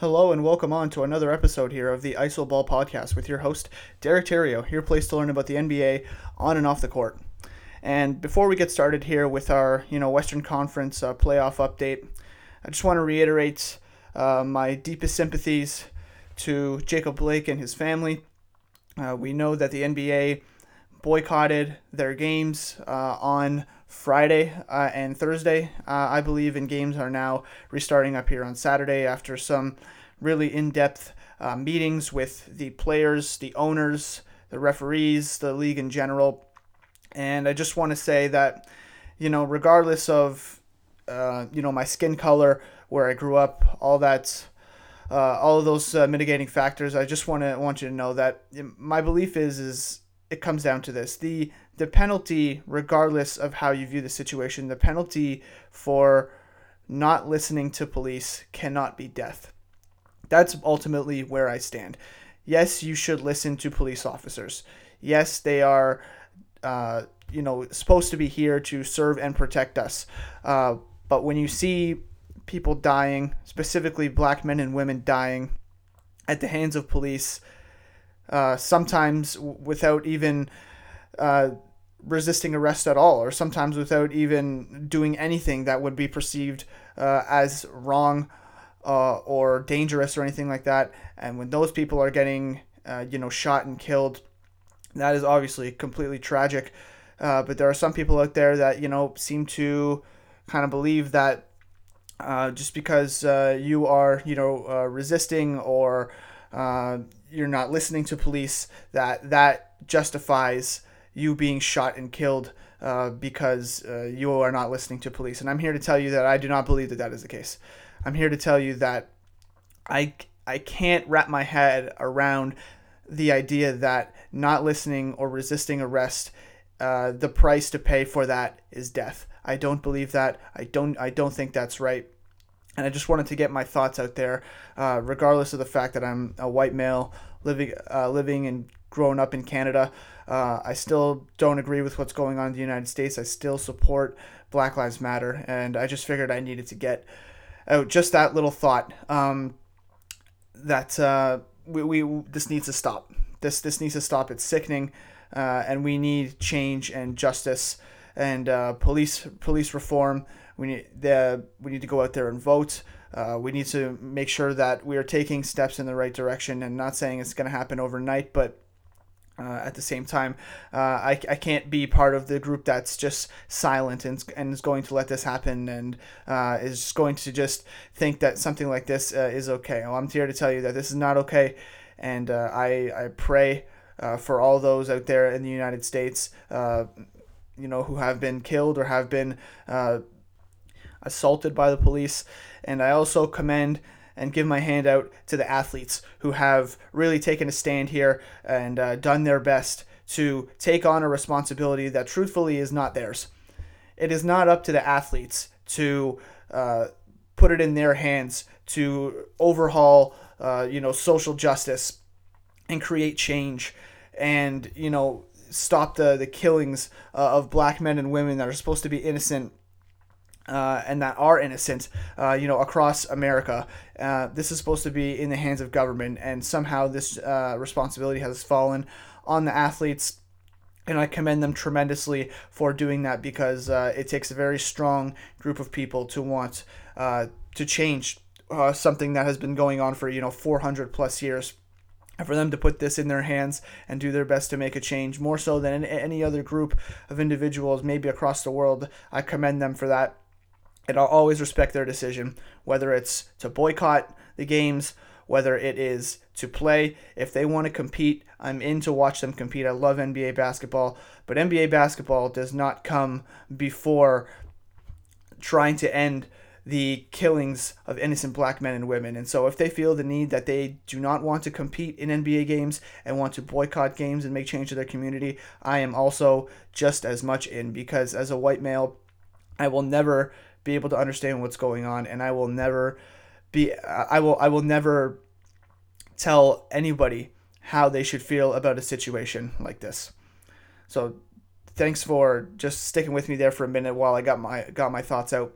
Hello and welcome on to another episode here of the ISO Ball Podcast with your host, Derek Terrio, your place to learn about the NBA on and off the court. And before we get started here with our, you know, Western Conference uh, playoff update, I just want to reiterate uh, my deepest sympathies to Jacob Blake and his family. Uh, we know that the NBA boycotted their games uh, on Friday uh, and Thursday. Uh, I believe in games are now restarting up here on Saturday after some really in-depth uh, meetings with the players, the owners, the referees, the league in general. And I just want to say that, you know, regardless of, uh, you know, my skin color, where I grew up, all that. Uh, all of those uh, mitigating factors. I just want to want you to know that my belief is is it comes down to this: the the penalty, regardless of how you view the situation, the penalty for not listening to police cannot be death. That's ultimately where I stand. Yes, you should listen to police officers. Yes, they are, uh, you know, supposed to be here to serve and protect us. Uh, but when you see people dying, specifically black men and women dying at the hands of police, uh, sometimes without even uh, resisting arrest at all, or sometimes without even doing anything that would be perceived uh, as wrong uh, or dangerous or anything like that. And when those people are getting, uh, you know, shot and killed, that is obviously completely tragic. Uh, but there are some people out there that you know seem to kind of believe that uh, just because uh, you are, you know, resisting or you're not listening to police, that that justifies you being shot and killed uh, because uh, you are not listening to police. And I'm here to tell you that I do not believe that that is the case. I'm here to tell you that I, I can't wrap my head around the idea that not listening or resisting arrest, uh, the price to pay for that is death. I don't believe that. I don't. I don't think that's right. And I just wanted to get my thoughts out there, uh, regardless of the fact that I'm a white male living uh, living and growing up in Canada. Uh, I still don't agree with what's going on in the United States. I still support Black Lives Matter, and I just figured I needed to get out just that little thought um, that uh, we, we this needs to stop. This this needs to stop. It's sickening, uh, and we need change and justice and uh, police police reform. We need the we need to go out there and vote. Uh, we need to make sure that we are taking steps in the right direction and not saying it's going to happen overnight, but uh, at the same time, uh, I, I can't be part of the group that's just silent and, and is going to let this happen and uh, is going to just think that something like this uh, is okay. Well, I'm here to tell you that this is not okay, and uh, I, I pray uh, for all those out there in the United States, you know, who have been killed or have been assaulted by the police, and I also commend and give my hand out to the athletes who have really taken a stand here and uh, done their best to take on a responsibility that truthfully is not theirs. It is not up to the athletes to uh, put it in their hands to overhaul, uh, you know, social justice and create change and, you know, stop the, the killings uh, of black men and women that are supposed to be innocent uh, and that are innocent, uh, you know, across America. Uh, this is supposed to be in the hands of government, and somehow this uh, responsibility has fallen on the athletes. And I commend them tremendously for doing that because uh, it takes a very strong group of people to want uh, to change something that has been going on for you know 400 plus years and for them to put this in their hands and do their best to make a change more so than any other group of individuals maybe across the world i commend them for that and I'll always respect their decision, whether it's to boycott the games, whether it is to play. If they want to compete, I'm in to watch them compete. I love NBA basketball, but NBA basketball does not come before trying to end the killings of innocent black men and women. And so if they feel the need that they do not want to compete in NBA games and want to boycott games and make change to their community, I am also just as much in because as a white male, I will never be able to understand what's going on and I will never be I will I will never tell anybody how they should feel about a situation like this. So thanks for just sticking with me there for a minute while I got my got my thoughts out.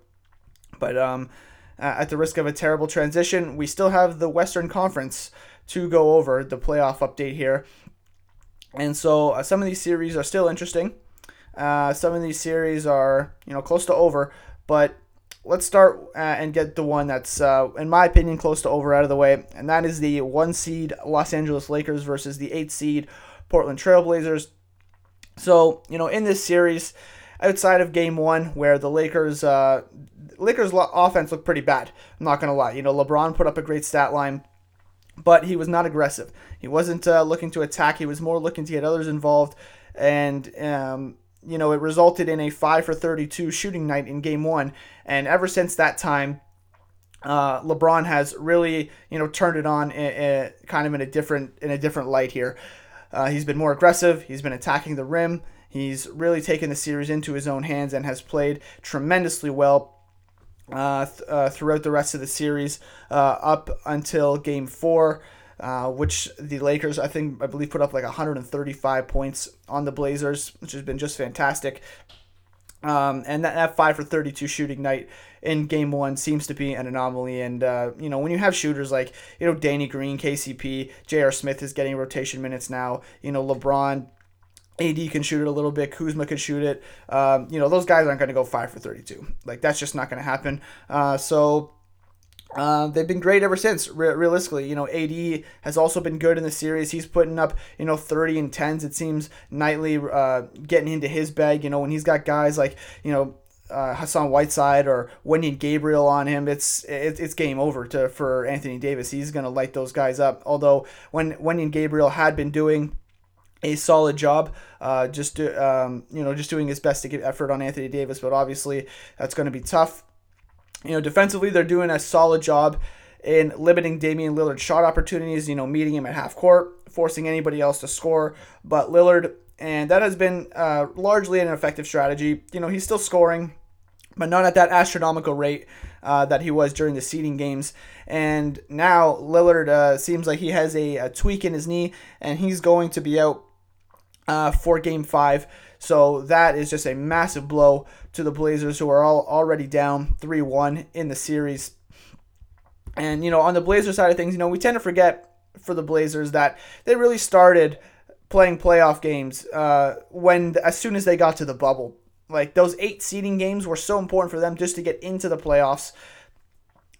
But um at the risk of a terrible transition, we still have the Western Conference to go over the playoff update here. And so uh, some of these series are still interesting. Uh, some of these series are, you know, close to over, but let's start uh, and get the one that's, uh, in my opinion, close to over out of the way, and that is the one seed Los Angeles Lakers versus the eight seed Portland Trailblazers. So, you know, in this series, outside of game one, where the Lakers, uh, Lakers offense looked pretty bad. I'm not gonna lie. You know, LeBron put up a great stat line, but he was not aggressive. He wasn't uh, looking to attack. He was more looking to get others involved, and um, you know, it resulted in a five for 32 shooting night in game one. And ever since that time, uh, LeBron has really, you know, turned it on a, a, kind of in a different in a different light here. Uh, he's been more aggressive. He's been attacking the rim. He's really taken the series into his own hands and has played tremendously well uh, th- uh, throughout the rest of the series uh, up until game four. Uh, which the Lakers, I think, I believe, put up like 135 points on the Blazers, which has been just fantastic. Um, and that, that 5 for 32 shooting night in game one seems to be an anomaly. And, uh, you know, when you have shooters like, you know, Danny Green, KCP, J.R. Smith is getting rotation minutes now, you know, LeBron, AD can shoot it a little bit. Kuzma can shoot it. Um, you know, those guys aren't going to go 5 for 32. Like, that's just not going to happen. Uh, so uh, they've been great ever since. Re- realistically, you know, AD has also been good in the series. He's putting up, you know, 30 and 10s. It seems nightly, uh, getting into his bag. You know, when he's got guys like, you know, uh, Hassan Whiteside or Wenyen Gabriel on him, it's it, it's game over to for Anthony Davis. He's gonna light those guys up. Although when Wenyen Gabriel had been doing a solid job, uh, just do, um, you know, just doing his best to get effort on Anthony Davis, but obviously that's going to be tough. You know, defensively, they're doing a solid job in limiting Damian Lillard's shot opportunities, you know, meeting him at half court, forcing anybody else to score. But Lillard, and that has been uh, largely an effective strategy. You know, he's still scoring, but not at that astronomical rate uh, that he was during the seeding games. And now Lillard uh, seems like he has a, a, tweak in his knee, and he's going to be out uh, for game five. So that is just a massive blow to the Blazers, who are all already down 3 1 in the series. And, you know, on the Blazer side of things, you know, we tend to forget for the Blazers that they really started playing playoff games uh, when as soon as they got to the bubble. Like those eight seeding games were so important for them just to get into the playoffs.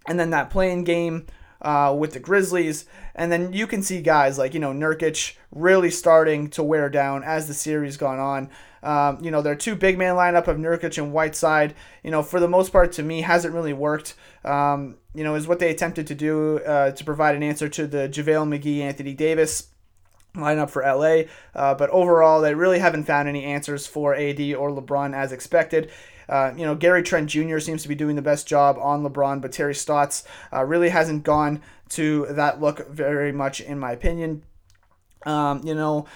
And then that play-in game uh, with the Grizzlies. And then you can see guys like, you know, Nurkic really starting to wear down as the series gone on. Um, you know, their two big man lineup of Nurkic and Whiteside, you know, for the most part to me hasn't really worked. Um, you know, is what they attempted to do uh, to provide an answer to the JaVale McGee, Anthony Davis lineup for LA. Uh, but overall, they really haven't found any answers for AD or LeBron as expected. Uh, you know, Gary Trent Jr. seems to be doing the best job on LeBron, but Terry Stotts uh, really hasn't gone to that look very much, in my opinion. Um, you know,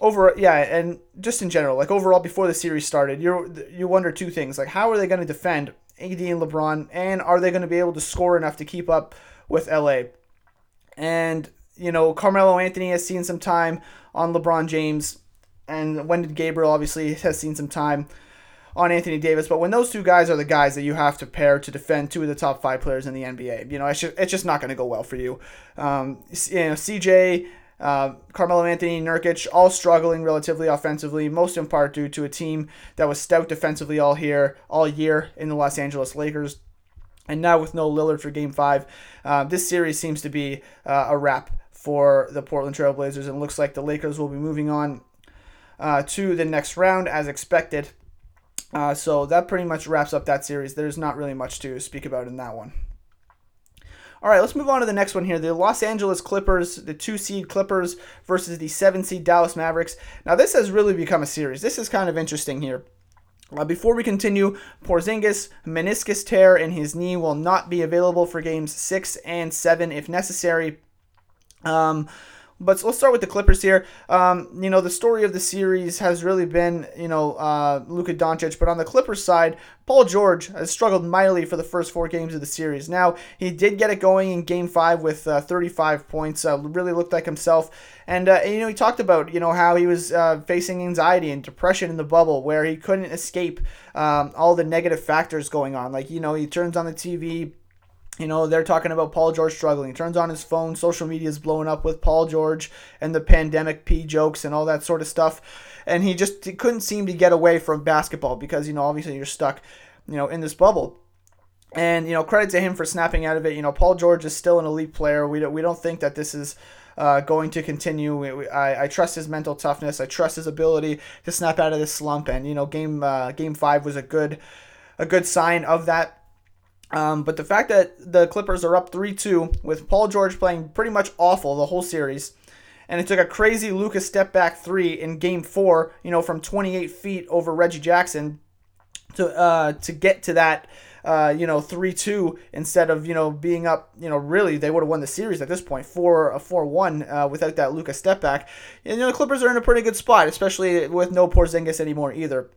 over yeah, and just in general, like overall, before the series started, you you wonder two things: like how are they going to defend AD and LeBron, and are they going to be able to score enough to keep up with LA? And you know, Carmelo Anthony has seen some time on LeBron James, and Wenyen Gabriel obviously has seen some time on Anthony Davis. But when those two guys are the guys that you have to pair to defend two of the top five players in the NBA, you know, it's just, it's just not going to go well for you. Um, you know, CJ, uh, Carmelo Anthony, Nurkic, all struggling relatively offensively, most in part due to a team that was stout defensively all here, all year in the Los Angeles Lakers. And now with no Lillard for Game Five, uh, this series seems to be uh, a wrap for the Portland Trailblazers, and looks like the Lakers will be moving on uh, to the next round as expected. Uh, so that pretty much wraps up that series. There's not really much to speak about in that one. All right, let's move on to the next one here. The Los Angeles Clippers, the two seed Clippers versus the seven seed Dallas Mavericks. Now, this has really become a series. This is kind of interesting here. Uh, before we continue, Porzingis meniscus tear in his knee will not be available for games six and seven if necessary. Um, but let's start with the Clippers here. Um, you know, the story of the series has really been, you know, uh, Luka Doncic. But on the Clippers side, Paul George has struggled mightily for the first four games of the series. Now, he did get it going in game five with uh, 35 points. Uh, really looked like himself. And, uh, and, you know, he talked about, you know, how he was uh, facing anxiety and depression in the bubble where he couldn't escape um, all the negative factors going on. Like, you know, he turns on the TV You know, they're talking about Paul George struggling. He turns on his phone, social media is blowing up with Paul George and the pandemic P jokes and all that sort of stuff. And he just he couldn't seem to get away from basketball because, you know, obviously you're stuck, you know, in this bubble. And, you know, credit to him for snapping out of it. You know, Paul George is still an elite player. We don't, we don't think that this is uh, going to continue. We, we, I, I trust his mental toughness. I trust his ability to snap out of this slump. And, you know, game uh, game five was a good a good sign of that. Um, but the fact that the Clippers are up 3 2 with Paul George playing pretty much awful the whole series, and it took a crazy Luka's step back three in game four, you know, from 28 feet over Reggie Jackson to, uh, to get to that. Uh, you know, three two instead of you know being up. You know, really they would have won the series at this point, four a four one uh, without that Luka's step back. And you know, the Clippers are in a pretty good spot, especially with no Porzingis anymore either.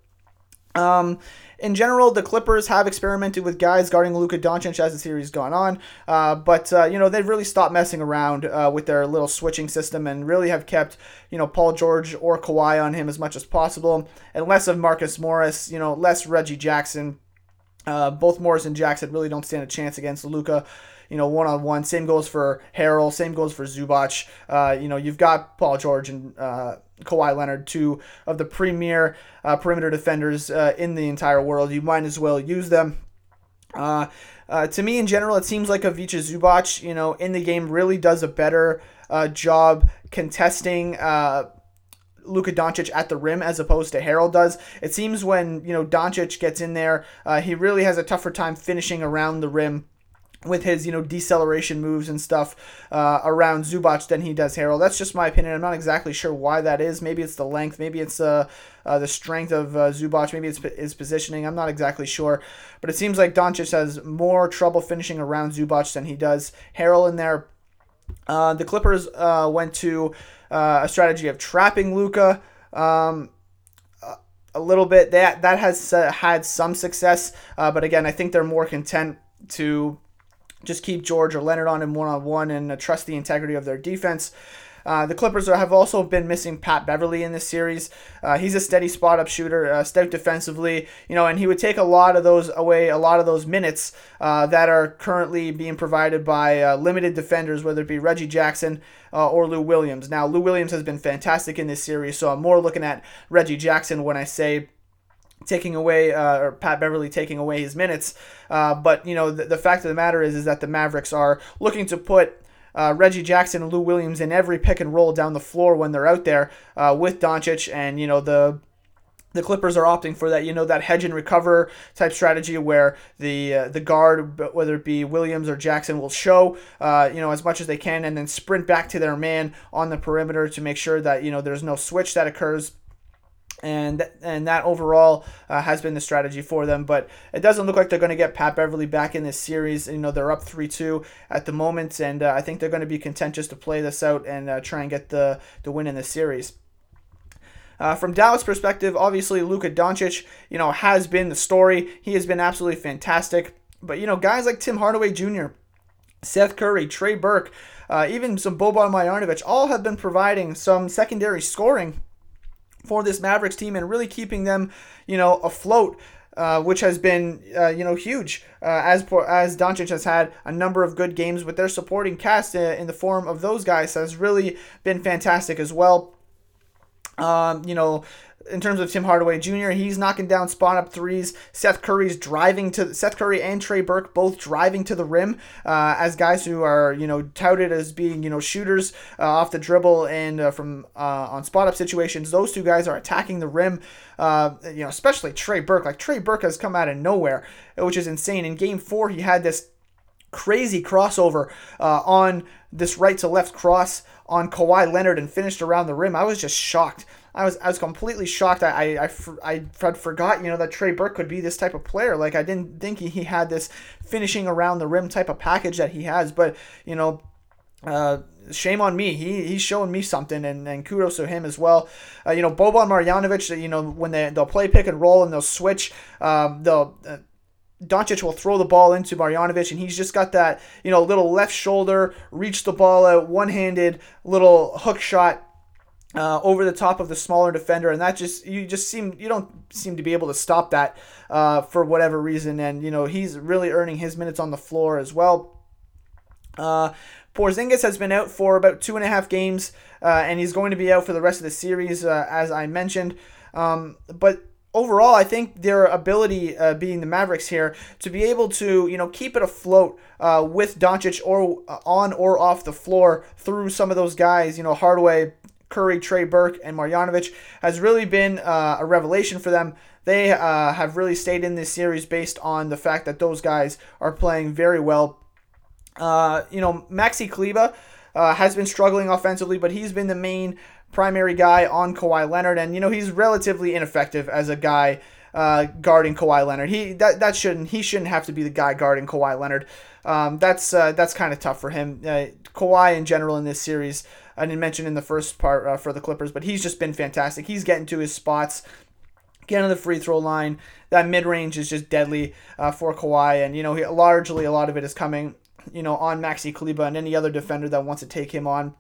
Um, in general, the Clippers have experimented with guys guarding Luka Doncic as the series gone on, uh, but uh, you know they've really stopped messing around uh, with their little switching system and really have kept you know Paul George or Kawhi on him as much as possible, and less of Marcus Morris, you know less Reggie Jackson. Uh, both Morris and Jackson really don't stand a chance against Luka you know, one on one. Same goes for Harrell. Same goes for Zubac. Uh, you know, you've got Paul George and uh, Kawhi Leonard, two of the premier uh, perimeter defenders uh, in the entire world. You might as well use them. Uh, uh, to me, in general, it seems like Ivica Zubac, you know, in the game really does a better job contesting. Luka Doncic at the rim as opposed to Harrell does. It seems when you know Doncic gets in there, uh, he really has a tougher time finishing around the rim with his you know deceleration moves and stuff uh, around Zubac than he does Harrell. That's just my opinion. I'm not exactly sure why that is. Maybe it's the length. Maybe it's uh, uh, the strength of uh, Zubac. Maybe it's his positioning. I'm not exactly sure. But it seems like Doncic has more trouble finishing around Zubac than he does Harrell in there. Uh, the Clippers uh, went to uh, a strategy of trapping Luka. Um, a little bit that that has had some success, but again, I think they're more content to just keep George or Leonard on him one on one and uh, trust the integrity of their defense. Uh, the Clippers have also been missing Pat Beverley in this series. Uh, he's a steady spot up shooter, uh, stout defensively, you know, and he would take a lot of those away, a lot of those minutes uh, that are currently being provided by uh, limited defenders, whether it be Reggie Jackson or Lou Williams. Now, Lou Williams has been fantastic in this series, so I'm more looking at Reggie Jackson when I say taking away uh, or Pat Beverley taking away his minutes. Uh, but you know the, the, fact of the matter is is that the Mavericks are looking to put. Uh, Reggie Jackson and Lou Williams in every pick and roll down the floor when they're out there uh, with Doncic, and you know the the Clippers are opting for that, you know, that hedge and recover type strategy where the uh, the guard, whether it be Williams or Jackson, will show, uh, you know, as much as they can, and then sprint back to their man on the perimeter to make sure that you know there's no switch that occurs and and that overall uh, has been the strategy for them. But it doesn't look like they're going to get Pat Beverley back in this series. You know they're up three two at the moment, and uh, I think they're going to be content just to play this out and uh, try and get the the win in the series. Uh, from Dallas' perspective, obviously Luka Doncic, you know, has been the story. He has been absolutely fantastic. But you know, guys like Tim Hardaway Jr., Seth Curry, Trey Burke, uh, even some Boban Marjanovic, all have been providing some secondary scoring for this Mavericks team and really keeping them, you know, afloat. Uh, which has been uh, you know huge uh, as as Doncic has had a number of good games with their supporting cast uh, in the form of those guys has really been fantastic as well. Um, you know, in terms of Tim Hardaway Jr., he's knocking down spot up threes. Seth Curry's driving to Seth Curry and Trey Burke both driving to the rim uh, as guys who are you know touted as being you know shooters uh, off the dribble and uh, from uh, on spot up situations. Those two guys are attacking the rim. Uh, you know, especially Trey Burke. Like Trey Burke has come out of nowhere, which is insane. In Game Four, he had this crazy crossover uh, on this right to left cross on Kawhi Leonard and finished around the rim. I was just shocked. I was I was completely shocked. I I, I, I had forgot you know that Trey Burke could be this type of player. Like I didn't think he, he had this finishing around the rim type of package that he has. But you know. Uh, shame on me. He he's showing me something, and, and kudos to him as well. Uh, you know, Boban Marjanovic. You know, when they they'll play pick and roll and they'll switch, um, they'll. Uh, Doncic will throw the ball into Marjanovic, and he's just got that, you know, little left shoulder, reach the ball out, one handed little hook shot uh, over the top of the smaller defender, and that just you just seem you don't seem to be able to stop that uh, for whatever reason. And you know he's really earning his minutes on the floor as well. Uh, Porzingis has been out for about two and a half games, uh, and he's going to be out for the rest of the series, uh, as I mentioned. Um, but overall, I think their ability, uh, being the Mavericks here, to be able to you know keep it afloat uh, with Doncic or uh, on or off the floor through some of those guys, you know Hardaway, Curry, Trey Burke, and Marjanovic, has really been uh, a revelation for them. They uh, have really stayed in this series based on the fact that those guys are playing very well. Uh, you know, Maxi Kleber has been struggling offensively, but he's been the main primary guy on Kawhi Leonard, and you know he's relatively ineffective as a guy uh, guarding Kawhi Leonard. He that, that shouldn't he shouldn't have to be the guy guarding Kawhi Leonard. Um, that's uh, that's kind of tough for him. Uh, Kawhi in general in this series, I didn't mention in the first part uh, for the Clippers, but he's just been fantastic. He's getting to his spots. Getting on the free throw line, that mid range is just deadly uh, for Kawhi, and you know he, largely a lot of it is coming, you know, on Maxi Kleber and any other defender that wants to take him on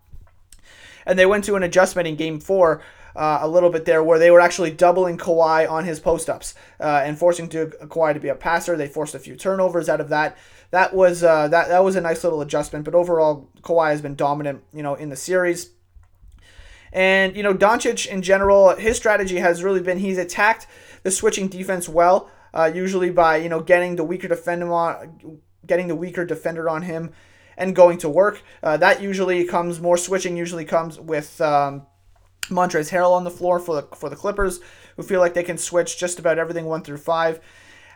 and they went to an adjustment in Game Four. Uh, a little bit there where they were actually doubling Kawhi on his post ups uh, and forcing to Kawhi to be a passer. They forced a few turnovers out of that. That was uh, that that was a nice little adjustment. But overall, Kawhi has been dominant, you know, in the series. And you know, Doncic in general, his strategy has really been he's attacked the switching defense well, uh, usually by you know getting the weaker defender on, getting the weaker defender on him and going to work. Uh, that usually comes more switching. Usually comes with um, Montrezl Harrell on the floor for the for the Clippers, who feel like they can switch just about everything one through five,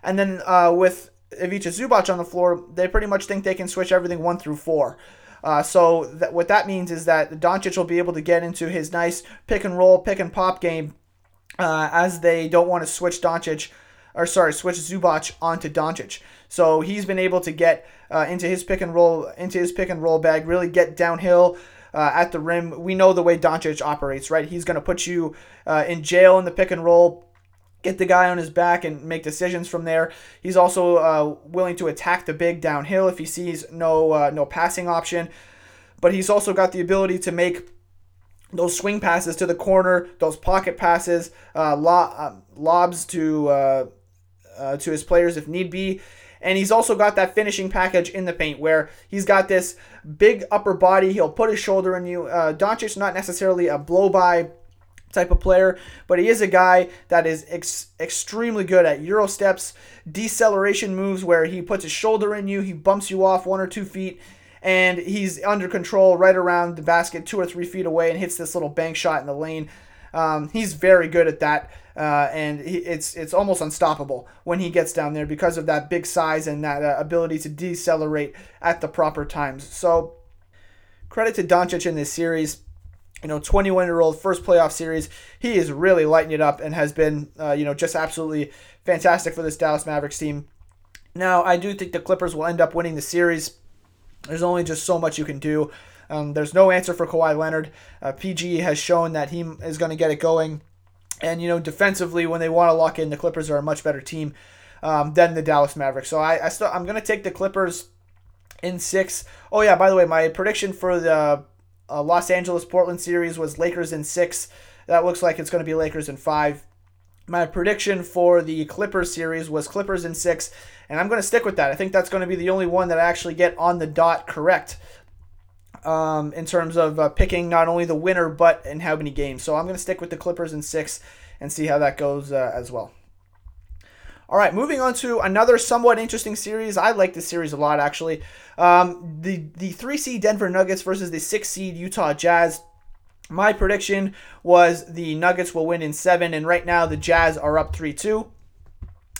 and then uh, with Ivica Zubac on the floor, they pretty much think they can switch everything one through four. Uh, so that, what that means is that Doncic will be able to get into his nice pick and roll, pick and pop game, uh, as they don't want to switch Doncic, or sorry, switch Zubac onto Doncic. So he's been able to get uh, into his pick and roll into his pick and roll bag, really get downhill. Uh, at the rim, we know the way Doncic operates, right? He's going to put you uh, in jail in the pick and roll, get the guy on his back and make decisions from there. He's also uh, willing to attack the big downhill if he sees no uh, no passing option, but he's also got the ability to make those swing passes to the corner, those pocket passes, uh, uh, lobs to uh, uh, to his players if need be. And he's also got that finishing package in the paint where he's got this big upper body. He'll put his shoulder in you. Uh, Doncic's not necessarily a blow by type of player, but he is a guy that is ex- extremely good at Euro steps, deceleration moves where he puts his shoulder in you, he bumps you off one or two feet, and he's under control right around the basket, two or three feet away, and hits this little bank shot in the lane. Um, he's very good at that, uh, and he, it's it's almost unstoppable when he gets down there because of that big size and that uh, ability to decelerate at the proper times. So, credit to Doncic in this series. You know, 21 year old first playoff series. He is really lighting it up and has been, uh, you know, just absolutely fantastic for this Dallas Mavericks team. Now, I do think the Clippers will end up winning the series. There's only just so much you can do. Um, there's no answer for Kawhi Leonard. Uh, PG has shown that he is going to get it going. And, you know, defensively, when they want to lock in, the Clippers are a much better team um, than the Dallas Mavericks. So I, I still, I'm going to take the Clippers in six. Oh, yeah, by the way, my prediction for the uh, Los Angeles Portland series was Lakers in six. That looks like it's going to be Lakers in five. My prediction for the Clippers series was Clippers in six, and I'm going to stick with that. I think that's going to be the only one that I actually get on the dot correct um, in terms of uh, picking not only the winner but in how many games. So I'm going to stick with the Clippers in six and see how that goes uh, as well. All right, moving on to another somewhat interesting series. I like this series a lot, actually. Um, the the three seed Denver Nuggets versus the six seed Utah Jazz. My prediction was the Nuggets will win in seven, and right now the Jazz are up three two.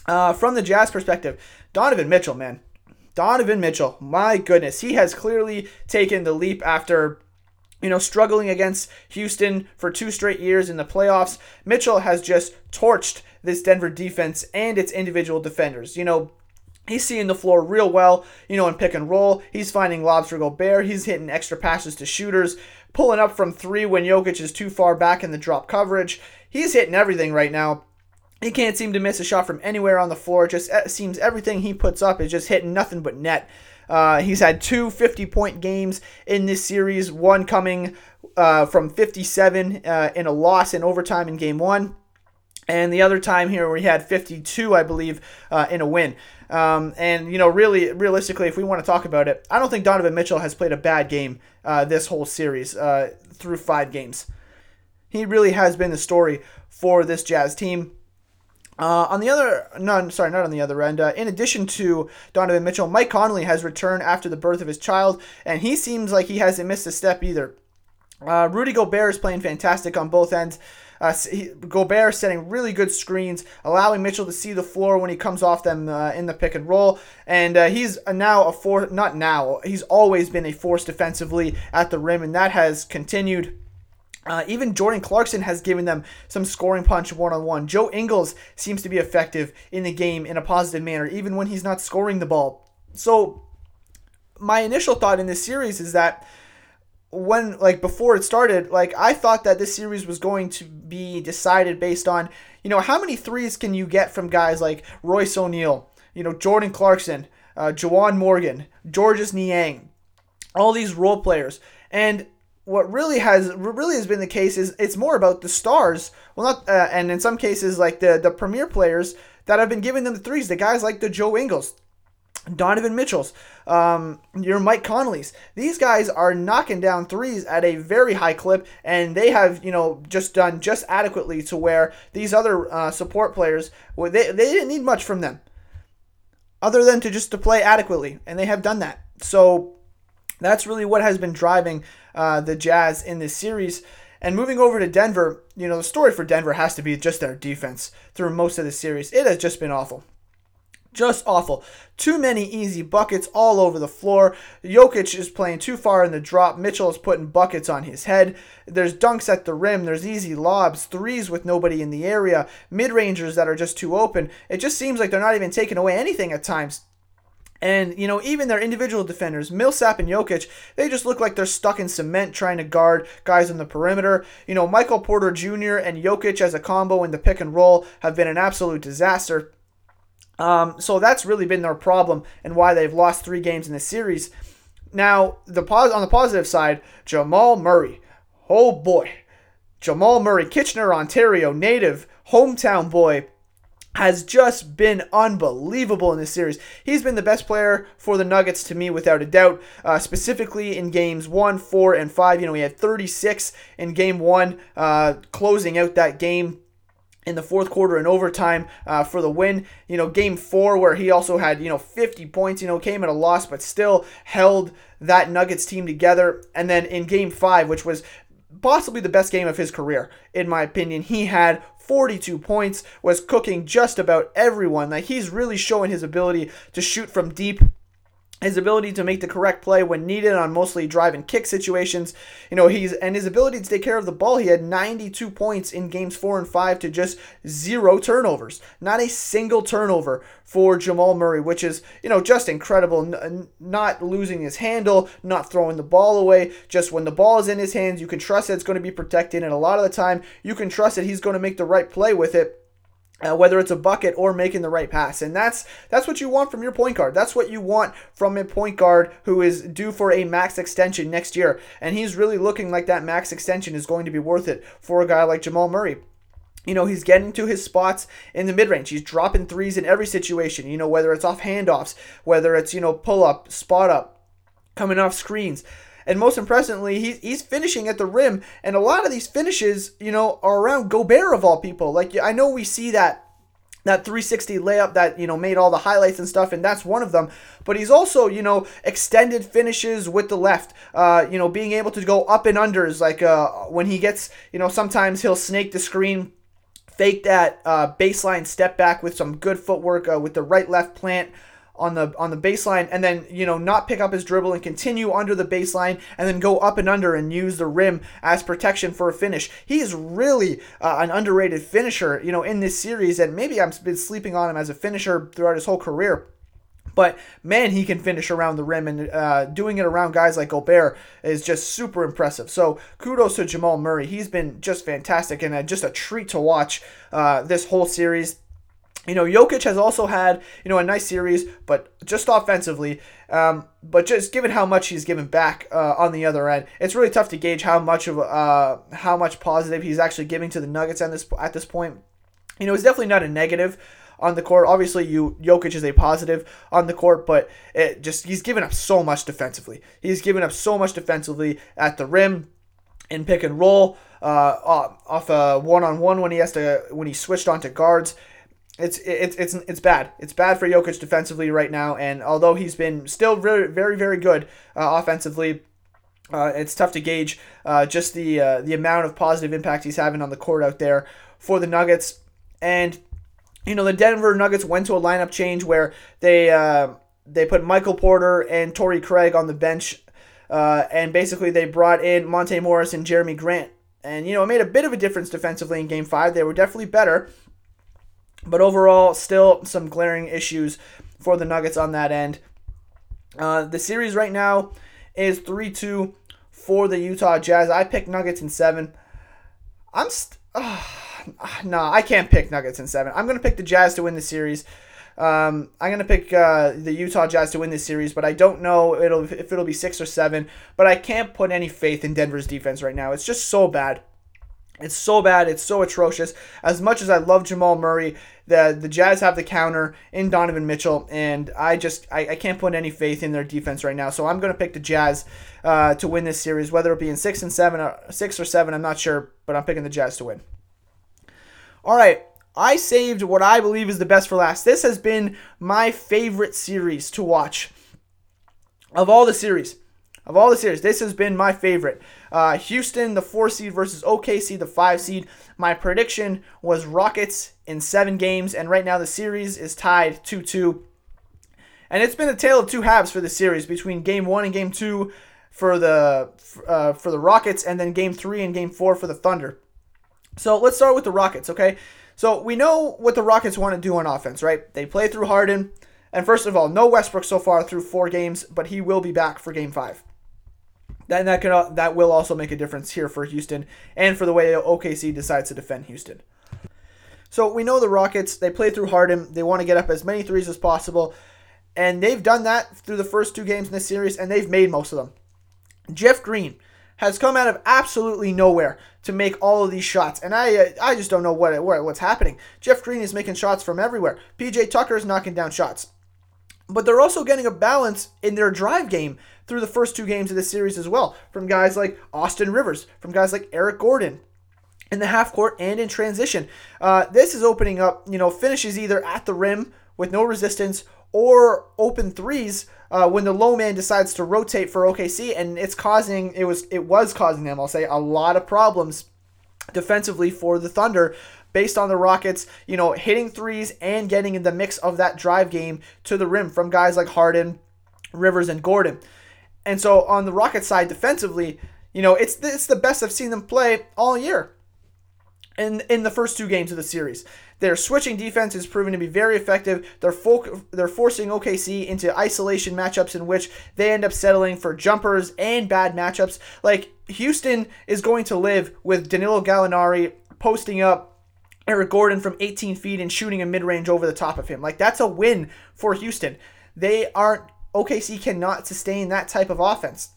Uh, from the Jazz perspective, Donovan Mitchell, man, Donovan Mitchell, my goodness, he has clearly taken the leap after you know, struggling against Houston for two straight years in the playoffs. Mitchell has just torched this Denver defense and its individual defenders. You know, he's seeing the floor real well, you know, in pick and roll. He's finding lobs for Gobert. He's hitting extra passes to shooters, pulling up from three when Jokic is too far back in the drop coverage. He's hitting everything right now. He can't seem to miss a shot from anywhere on the floor. It just uh, seems everything he puts up is just hitting nothing but net. Uh, he's had two 50 point games in this series, one coming uh, from 57 uh, in a loss in overtime in game one. And the other time here, we had 52, I believe, uh, in a win. Um, and you know, really, realistically, if we want to talk about it, I don't think Donovan Mitchell has played a bad game uh, this whole series uh, through five games. He really has been the story for this Jazz team. Uh, on the other, no, sorry, not on the other end. Uh, in addition to Donovan Mitchell, Mike Conley has returned after the birth of his child, and he seems like he hasn't missed a step either. Uh, Rudy Gobert is playing fantastic on both ends. Uh, he, Gobert setting really good screens, allowing Mitchell to see the floor when he comes off them uh, in the pick and roll. And uh, he's now a force, not now, he's always been a force defensively at the rim, and that has continued. Uh, even Jordan Clarkson has given them some scoring punch one on one. Joe Ingles seems to be effective in the game in a positive manner, even when he's not scoring the ball. So, my initial thought in this series is that when like before it started, like I thought that this series was going to be decided based on, you know, how many threes can you get from guys like Royce O'Neale, you know, Jordan Clarkson, uh, Juwan Morgan, Georges Niang, all these role players. And what really has really has been the case is it's more about the stars. Well, not uh, and in some cases like the the premier players that have been giving them the threes. The guys like the Joe Ingles, Donovan Mitchell's, um, your Mike Conley's. These guys are knocking down threes at a very high clip, and they have you know just done just adequately to where these other uh, support players well, they they didn't need much from them, other than to just to play adequately, and they have done that. So that's really what has been driving uh, the Jazz in this series. And moving over to Denver, you know, the story for Denver has to be just their defense through most of the series. It has just been awful. Just awful. Too many easy buckets all over the floor. Jokic is playing too far in the drop. Mitchell is putting buckets on his head. There's dunks at the rim. There's easy lobs, threes with nobody in the area, mid rangers that are just too open. It just seems like they're not even taking away anything at times. And, you know, even their individual defenders, Millsap and Jokic, they just look like they're stuck in cement trying to guard guys on the perimeter. You know, Michael Porter Jr. and Jokic as a combo in the pick and roll have been an absolute disaster. Um, so that's really been their problem and why they've lost three games in the series. Now, the pos- on the positive side, Jamal Murray. Oh boy. Jamal Murray, Kitchener, Ontario native, hometown boy, has just been unbelievable in this series. He's been the best player for the Nuggets to me, without a doubt. Uh, specifically in games one, four, and five. You know, he had 36 in game one, uh, closing out that game in the fourth quarter and overtime uh, for the win. You know, game four, where he also had, you know, 50 points, you know, came at a loss, but still held that Nuggets team together. And then in game five, which was possibly the best game of his career, in my opinion, he had 42 points, was cooking just about everyone. Like, he's really showing his ability to shoot from deep his ability to make the correct play when needed on mostly drive and kick situations. You know, he's and his ability to take care of the ball. He had 92 points in games 4 and 5 to just zero turnovers. Not a single turnover for Jamal Murray, which is, you know, just incredible. N- not losing his handle, not throwing the ball away. Just when the ball is in his hands, you can trust that it's going to be protected and a lot of the time you can trust that he's going to make the right play with it uh, whether it's a bucket or making the right pass. And that's that's what you want from your point guard. That's what you want from a point guard who is due for a max extension next year. And he's really looking like that max extension is going to be worth it for a guy like Jamal Murray. You know, he's getting to his spots in the mid range. He's dropping threes in every situation, you know, whether it's off handoffs, whether it's, you know, pull up, spot up, coming off screens. And most impressively, he's, he's finishing at the rim. And a lot of these finishes, you know, are around Gobert of all people. Like, I know we see that that 360 layup that you know made all the highlights and stuff and that's one of them but he's also you know extended finishes with the left uh, you know being able to go up and unders like uh, when he gets you know sometimes he'll snake the screen fake that uh, baseline step back with some good footwork uh, with the right left plant on the on the baseline and then you know not pick up his dribble and continue under the baseline and then go up and under and use the rim as protection for a finish. He's really uh, an underrated finisher, you know, in this series and maybe I've been sleeping on him as a finisher throughout his whole career. But man, he can finish around the rim, and uh, doing it around guys like Gobert is just super impressive. So kudos to Jamal Murray. He's been just fantastic and uh, just a treat to watch uh, this whole series. You know, Jokic has also had, you know, a nice series, but just offensively, Um, but just given how much he's given back uh, on the other end, it's really tough to gauge how much of uh, how much positive he's actually giving to the Nuggets at this at this point. You know, it's definitely not a negative on the court. Obviously, you Jokic is a positive on the court, but it just he's given up so much defensively. He's given up so much defensively at the rim, in pick and roll, uh, off a one on one when he has to when he switched onto guards. It's it's it's it's bad. It's bad for Jokic defensively right now, and although he's been still very very very good uh, offensively. Uh, it's tough to gauge uh, just the uh, the amount of positive impact he's having on the court out there for the Nuggets. And you know, the Denver Nuggets went to a lineup change where they uh, they put Michael Porter and Torrey Craig on the bench, uh, and basically they brought in Monte Morris and Jerami Grant, and you know it made a bit of a difference defensively in Game Five. They were definitely better, but overall, still some glaring issues for the Nuggets on that end. Uh, the series right now is three two for the Utah Jazz. I picked Nuggets in seven. I'm. St- no, I can't pick Nuggets in seven. I'm going to pick the Jazz to win the series. Um, I'm going to pick uh, the Utah Jazz to win this series, but I don't know it'll if it'll be six or seven. But I can't put any faith in Denver's defense right now. It's just so bad. It's so bad. It's so atrocious. As much as I love Jamal Murray, the the Jazz have the counter in Donovan Mitchell, and I just I, I can't put any faith in their defense right now. So I'm going to pick the Jazz uh, to win this series, whether it be in six and seven or six or seven. I'm not sure, but I'm picking the Jazz to win. All right, I saved what I believe is the best for last. This has been my favorite series to watch of all the series. Of all the series, this has been my favorite. Uh, Houston, the four seed versus OKC, the five seed. My prediction was Rockets in seven games, and right now the series is tied 2 2. And it's been a tale of two halves for the series between game one and game two for the uh, for the Rockets, and then game three and game four for the Thunder. So let's start with the Rockets, okay? So we know what the Rockets want to do on offense, right? They play through Harden. And first of all, no Westbrook so far through four games, but he will be back for game five. Then that can that will also make a difference here for Houston and for the way OKC decides to defend Houston. So we know the Rockets, they play through Harden. They want to get up as many threes as possible. And they've done that through the first two games in this series, and they've made most of them. Jeff Green, has come out of absolutely nowhere to make all of these shots, and I uh, I just don't know what, what what's happening. Jeff Green is making shots from everywhere. PJ Tucker is knocking down shots, but they're also getting a balance in their drive game through the first two games of this series as well, from guys like Austin Rivers, from guys like Eric Gordon, in the half court and in transition. Uh, this is opening up, you know, finishes either at the rim with no resistance or open threes uh, when the low man decides to rotate for OKC, and it's causing it was it was causing them, I'll say, a lot of problems defensively for the Thunder based on the Rockets, you know, hitting threes and getting in the mix of that drive game to the rim from guys like Harden, Rivers, and Gordon. And so on the Rockets side defensively, you know, it's it's the best I've seen them play all year in in the first two games of the series. Their switching defense is proven to be very effective. They're they're forcing OKC into isolation matchups in which they end up settling for jumpers and bad matchups. Like Houston is going to live with Danilo Gallinari posting up Eric Gordon from 18 feet and shooting a mid range over the top of him. Like that's a win for Houston. They aren't OKC cannot sustain that type of offense.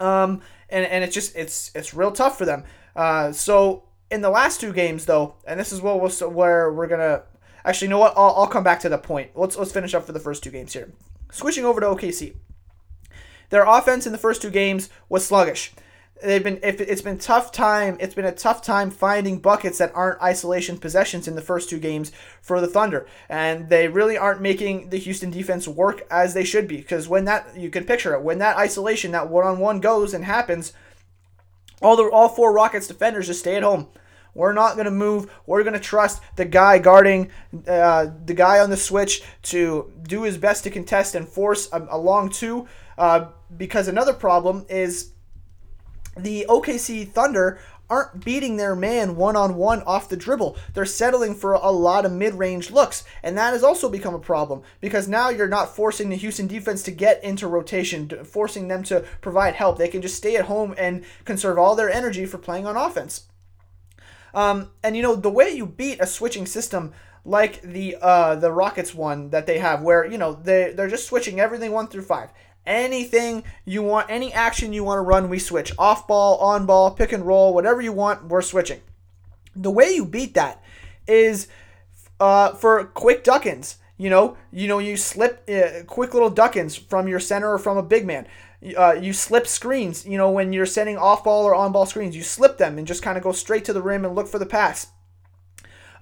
Um, and, and it's just it's it's real tough for them. Uh, so in the last two games, though, and this is what we'll, where we're gonna actually, you know what? I'll, I'll come back to the point. Let's let's finish up for the first two games here. Switching over to OKC, their offense in the first two games was sluggish. They've been if it's been tough time. It's been a tough time finding buckets that aren't isolation possessions in the first two games for the Thunder, and they really aren't making the Houston defense work as they should be. Because when that you can picture it, when that isolation, that one on one goes and happens, all the all four Rockets defenders just stay at home we're not going to move. We're going to trust the guy guarding uh, the guy on the switch to do his best to contest and force a, a long two. Uh, because another problem is the OKC Thunder aren't beating their man one on one off the dribble. They're settling for a lot of mid range looks, and that has also become a problem because now you're not forcing the Houston defense to get into rotation, forcing them to provide help. They can just stay at home and conserve all their energy for playing on offense. Um, and you know, the way you beat a switching system like the uh, the Rockets one that they have, where you know they they're just switching everything one through five. Anything you want, any action you want to run, we switch. Off ball, on ball, pick and roll, whatever you want, we're switching. The way you beat that is uh, for quick duck-ins. You know, you know, you slip uh, quick little duck-ins from your center or from a big man. Uh, you slip screens. You know, when you're sending off ball or on ball screens, you slip them and just kind of go straight to the rim and look for the pass.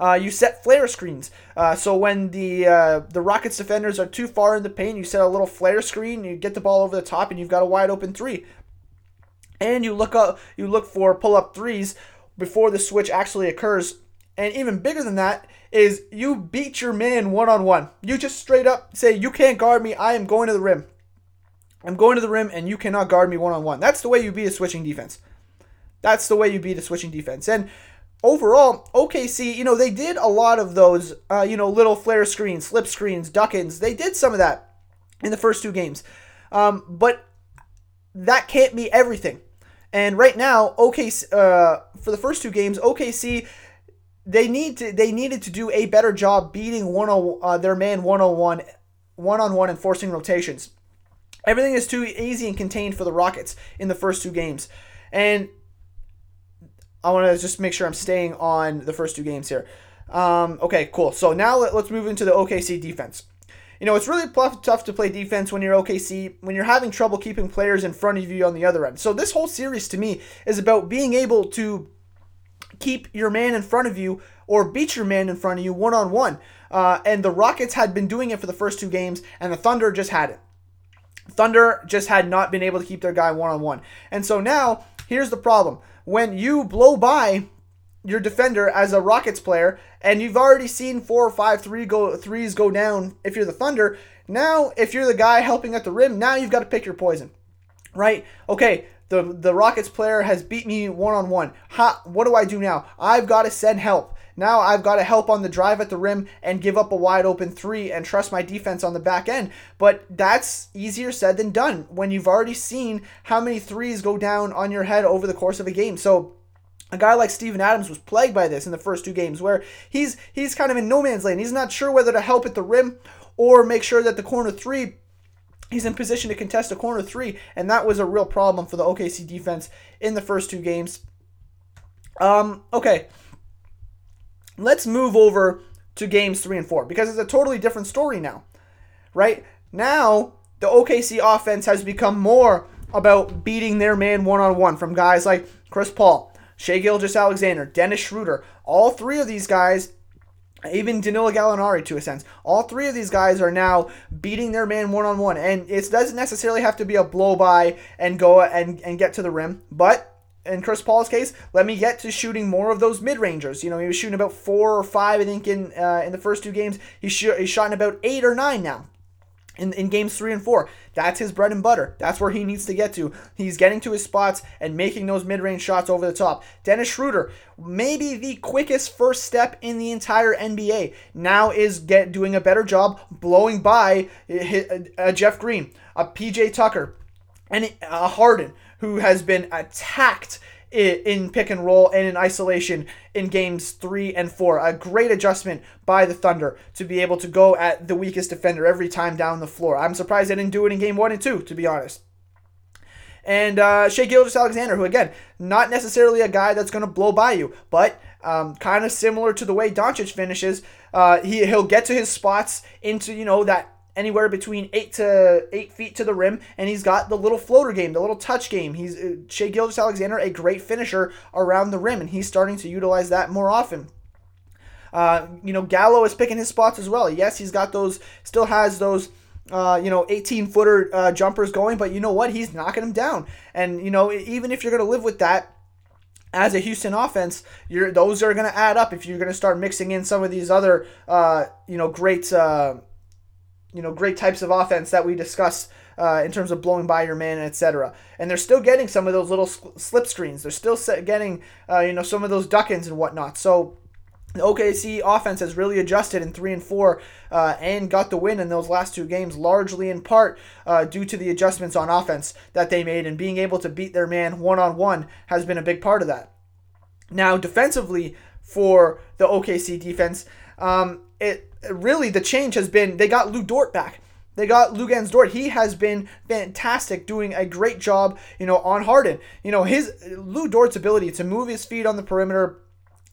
Uh, you set flare screens. Uh, so when the uh, the Rockets defenders are too far in the paint, you set a little flare screen. You get the ball over the top, and you've got a wide open three. And you look up, you look for pull up threes before the switch actually occurs. And even bigger than that is you beat your man one on one. You just straight up say, "You can't guard me. I am going to the rim. I'm going to the rim, and you cannot guard me one on one." That's the way you beat a switching defense. That's the way you beat a switching defense. And overall, OKC, you know, they did a lot of those, uh, you know, little flare screens, slip screens, duck-ins. They did some of that in the first two games. Um, but that can't be everything. And right now, OKC, uh, for the first two games, OKC, they need to they needed to do a better job beating one uh, their man 101 one on one and forcing rotations. Everything is too easy and contained for the Rockets in the first two games. And I want to just make sure I'm staying on the first two games here. Um, okay, cool. So now let, us move into the OKC defense. You know, it's really tough to play defense when you're OKC, when you're having trouble keeping players in front of you on the other end. So this whole series to me is about being able to keep your man in front of you or beat your man in front of you one on one. And the Rockets had been doing it for the first two games, and the Thunder just had it. Thunder just had not been able to keep their guy one on one. And so now, here's the problem when you blow by your defender as a Rockets player, and you've already seen four or five three go threes go down if you're the Thunder. Now, if you're the guy helping at the rim, now you've got to pick your poison, right? Okay, the the Rockets player has beat me one on one. Ha! What do I do now? I've got to send help. Now I've got to help on the drive at the rim and give up a wide open three and trust my defense on the back end. But that's easier said than done when you've already seen how many threes go down on your head over the course of a game. So a guy like Steven Adams was plagued by this in the first two games where he's he's kind of in no man's lane. He's not sure whether to help at the rim or make sure that the corner three he's in position to contest a corner three, and that was a real problem for the OKC defense in the first two games. Um, okay, let's move over to games three and four because it's a totally different story now, right? Now the OKC offense has become more about beating their man one on one from guys like Chris Paul, Shai Gilgeous-Alexander, Dennis Schroeder. All three of these guys even Danilo Gallinari to a sense. All three of these guys are now beating their man one on one, and it doesn't necessarily have to be a blow by and go and, and get to the rim, but in Chris Paul's case, let me get to shooting more of those mid rangers. You know, he was shooting about four or five, I think, in uh, in the first two games. He sh- he's shot in about eight or nine now. In, in games three and four. That's his bread and butter. That's where he needs to get to. He's getting to his spots and making those mid range shots over the top. Dennis Schroeder, maybe the quickest first step in the entire NBA, now is get doing a better job blowing by a Jeff Green, a PJ Tucker, and a Harden who has been attacked in pick and roll and in isolation in games three and four. A great adjustment by the Thunder to be able to go at the weakest defender every time down the floor. I'm surprised they didn't do it in game one and two, to be honest. And uh, Shai Gilgeous-Alexander, who again, not necessarily a guy that's going to blow by you, but um, kind of similar to the way Doncic finishes. Uh, he he'll get to his spots into you know that anywhere between eight to eight feet to the rim, and he's got the little floater game, the little touch game. He's uh, Shai Gilgeous-Alexander, a great finisher around the rim, and he's starting to utilize that more often. Uh, you know, Gallo is picking his spots as well. Yes, he's got those, still has those. Uh, you know, 18 footer uh, jumpers going, but you know what? He's knocking them down. And, you know, even if you're going to live with that, as a Houston offense, those are going to add up if you're going to start mixing in some of these other, uh, you know, great uh, you know great types of offense that we discussed uh, in terms of blowing by your man, etc. And they're still getting some of those little slip screens. They're still getting uh, you know some of those duck-ins and whatnot. So the OKC offense has really adjusted in three and four uh, and got the win in those last two games, largely in part uh, due to the adjustments on offense that they made and being able to beat their man one on one has been a big part of that. Now, defensively for the OKC defense, um, it really the change has been they got Lu Dort back. They got Luguentz Dort. He has been fantastic, doing a great job, you know, on Harden. You know, his Lu Dort's ability to move his feet on the perimeter,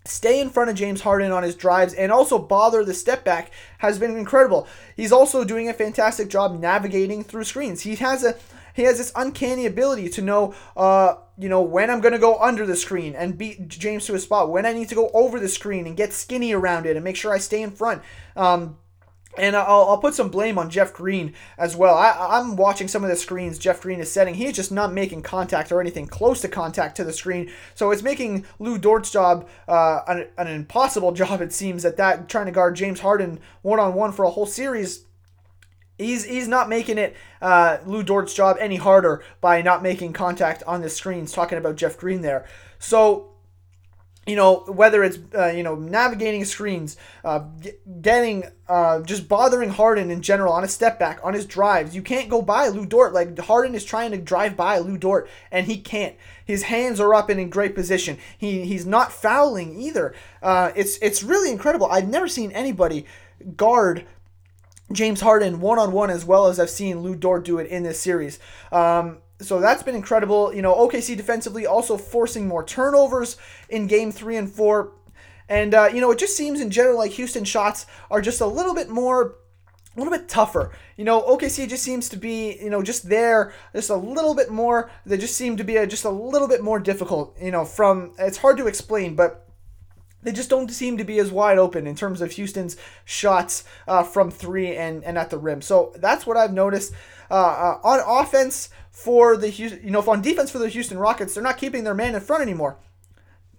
stay in front of James Harden on his drives, and also bother the step back has been incredible. He's also doing a fantastic job navigating through screens. He has a he has this uncanny ability to know, uh, you know, when I'm going to go under the screen and beat James to a spot, when I need to go over the screen and get skinny around it and make sure I stay in front. Um, and I'll, I'll put some blame on Jeff Green as well. I, I'm watching some of the screens Jeff Green is setting. He's just not making contact or anything close to contact to the screen. So it's making Lu Dort's job uh, an, an impossible job, it seems, at that, trying to guard James Harden one on one for a whole series. He's, he's not making it uh, Lu Dort's job any harder by not making contact on the screens, talking about Jeff Green there. So you know whether it's uh, you know navigating screens, uh, getting uh, just bothering Harden in general on a step back on his drives. You can't go by Lu Dort like Harden is trying to drive by Lu Dort and he can't. His hands are up and in great position. He he's not fouling either. Uh, it's it's really incredible. I've never seen anybody guard James Harden one on one as well as I've seen Lu Dort do it in this series. Um, so that's been incredible. You know, OKC defensively also forcing more turnovers in game three and four. And, uh, you know, it just seems in general like Houston shots are just a little bit more, a little bit tougher. You know, OKC just seems to be, you know, just there, just a little bit more. They just seem to be a, just a little bit more difficult, you know, from, it's hard to explain, but they just don't seem to be as wide open in terms of Houston's shots uh, from three and, and at the rim. So that's what I've noticed. Uh, uh, on offense, for the you know, on defense for the Houston Rockets, they're not keeping their man in front anymore.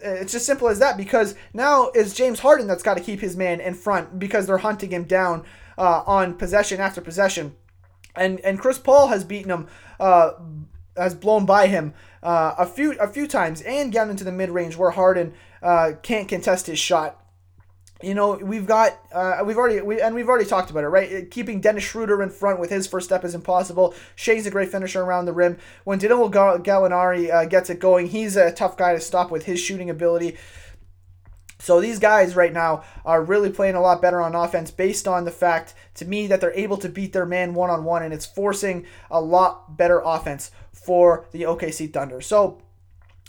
It's just simple as that because now it's James Harden that's got to keep his man in front because they're hunting him down uh, on possession after possession, and and Chris Paul has beaten him, uh, has blown by him uh, a few a few times and gotten into the mid range where Harden uh, can't contest his shot. You know we've got uh, we've already we, and we've already talked about it right? Keeping Dennis Schroeder in front with his first step is impossible. Shai's a great finisher around the rim. When Danilo Gallinari uh, gets it going he's a tough guy to stop with his shooting ability. So these guys right now are really playing a lot better on offense based on the fact to me that they're able to beat their man one on one and it's forcing a lot better offense for the OKC Thunder. So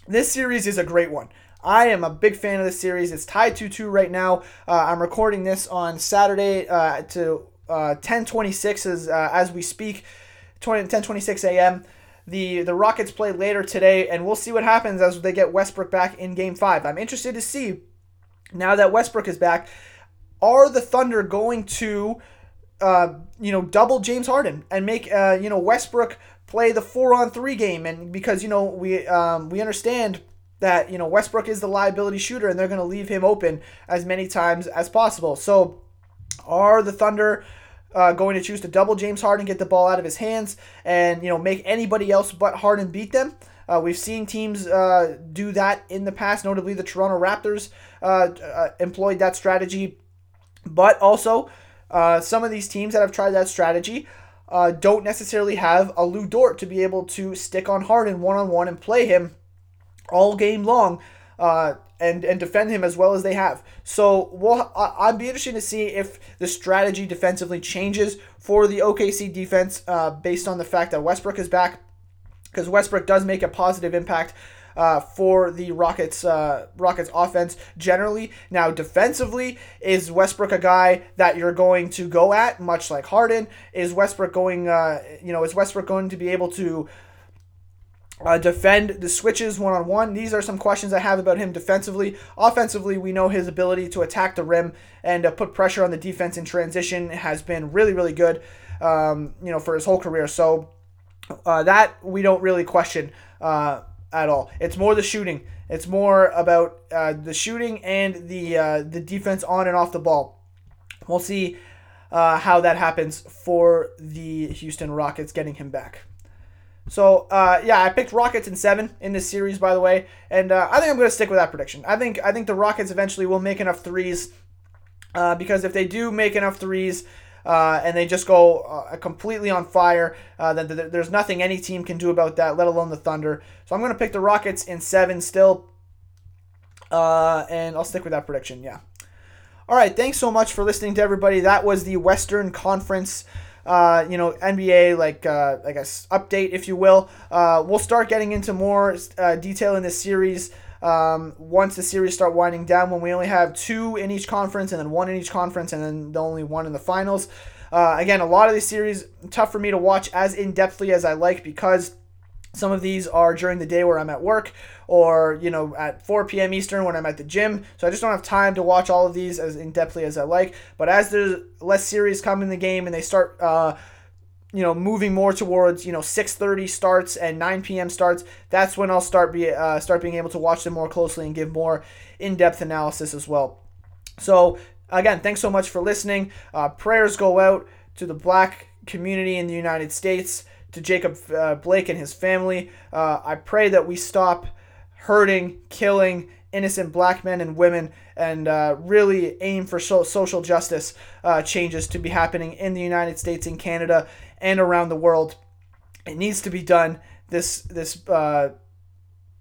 this series is a great one I am a big fan of this series. It's tied 2 2 right now. Uh, I'm recording this on Saturday uh, to uh, 10:26 as uh, as we speak, 20, 10:26 a.m. The the Rockets play later today, and we'll see what happens as they get Westbrook back in Game Five. I'm interested to see now that Westbrook is back. Are the Thunder going to, uh, you know, double James Harden and make uh, you know Westbrook play the four on three game? And because you know we um, we understand that you know Westbrook is the liability shooter and they're going to leave him open as many times as possible. So are the Thunder uh, going to choose to double James Harden, get the ball out of his hands, and you know make anybody else but Harden beat them? Uh, we've seen teams uh, do that in the past, notably the Toronto Raptors uh, uh, employed that strategy, but also uh, some of these teams that have tried that strategy. don't necessarily have a Lu Dort to be able to stick on Harden one on one and play him all game long uh, and and defend him as well as they have. So we'll, I, would be interested to see if the strategy defensively changes for the OKC defense uh, based on the fact that Westbrook is back, because Westbrook does make a positive impact. Uh, for the Rockets, uh, Rockets offense generally. Now, defensively, is Westbrook a guy that you're going to go at, much like Harden? Is Westbrook going, uh, you know, is Westbrook going to be able to uh, defend the switches one on one. These are some questions I have about him defensively. Offensively, we know his ability to attack the rim and uh, put pressure on the defense in transition has been really, really good. Um, you know, for his whole career. So uh, that we don't really question uh, at all. It's more the shooting. It's more about uh, the shooting and the uh, the defense on and off the ball. We'll see how that happens for the Houston Rockets getting him back. So uh, yeah, I picked Rockets in seven in this series, by the way, and uh, I think I'm going to stick with that prediction. I think I think the Rockets eventually will make enough threes, uh, because if they do make enough threes. Uh, and they just go uh, completely on fire. Uh, then th- there's nothing any team can do about that, let alone the Thunder. So I'm going to pick the Rockets in seven still, and I'll stick with that prediction. Yeah. All right, thanks so much for listening to everybody. That was the Western Conference. Uh, you know, NBA like uh, I guess update, if you will. Uh, we'll start getting into more uh, detail in this series um, once the series start winding down. When we only have two in each conference, and then one in each conference, and then the only one in the finals. Uh, again, a lot of these series tough for me to watch as in depthly as I like because some of these are during the day where I'm at work or, you know, at 4 p.m. Eastern when I'm at the gym. So I just don't have time to watch all of these as in depthly as I like. But as there's less series come in the game and they start, uh, you know, moving more towards, you know, 6:30 starts and 9 p.m. starts, that's when I'll start be uh, start being able to watch them more closely and give more in-depth analysis as well. So again, thanks so much for listening. Uh, prayers go out to the black community in the United States to Jacob uh, Blake and his family. Uh, I pray that we stop hurting, killing innocent black men and women and uh, really aim for so- social justice uh, changes to be happening in the United States, in Canada, and around the world. It needs to be done. This this uh,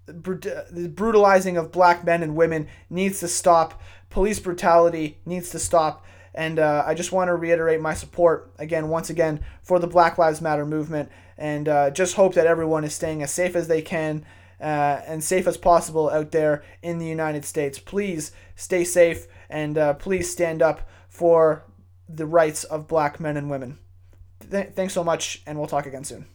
the brutalizing of black men and women needs to stop. Police brutality needs to stop. And uh, I just want to reiterate my support again, once again, for the Black Lives Matter movement, and uh, just hope that everyone is staying as safe as they can uh, and safe as possible out there in the United States. Please stay safe and uh, please stand up for the rights of black men and women. Th- thanks so much, and we'll talk again soon.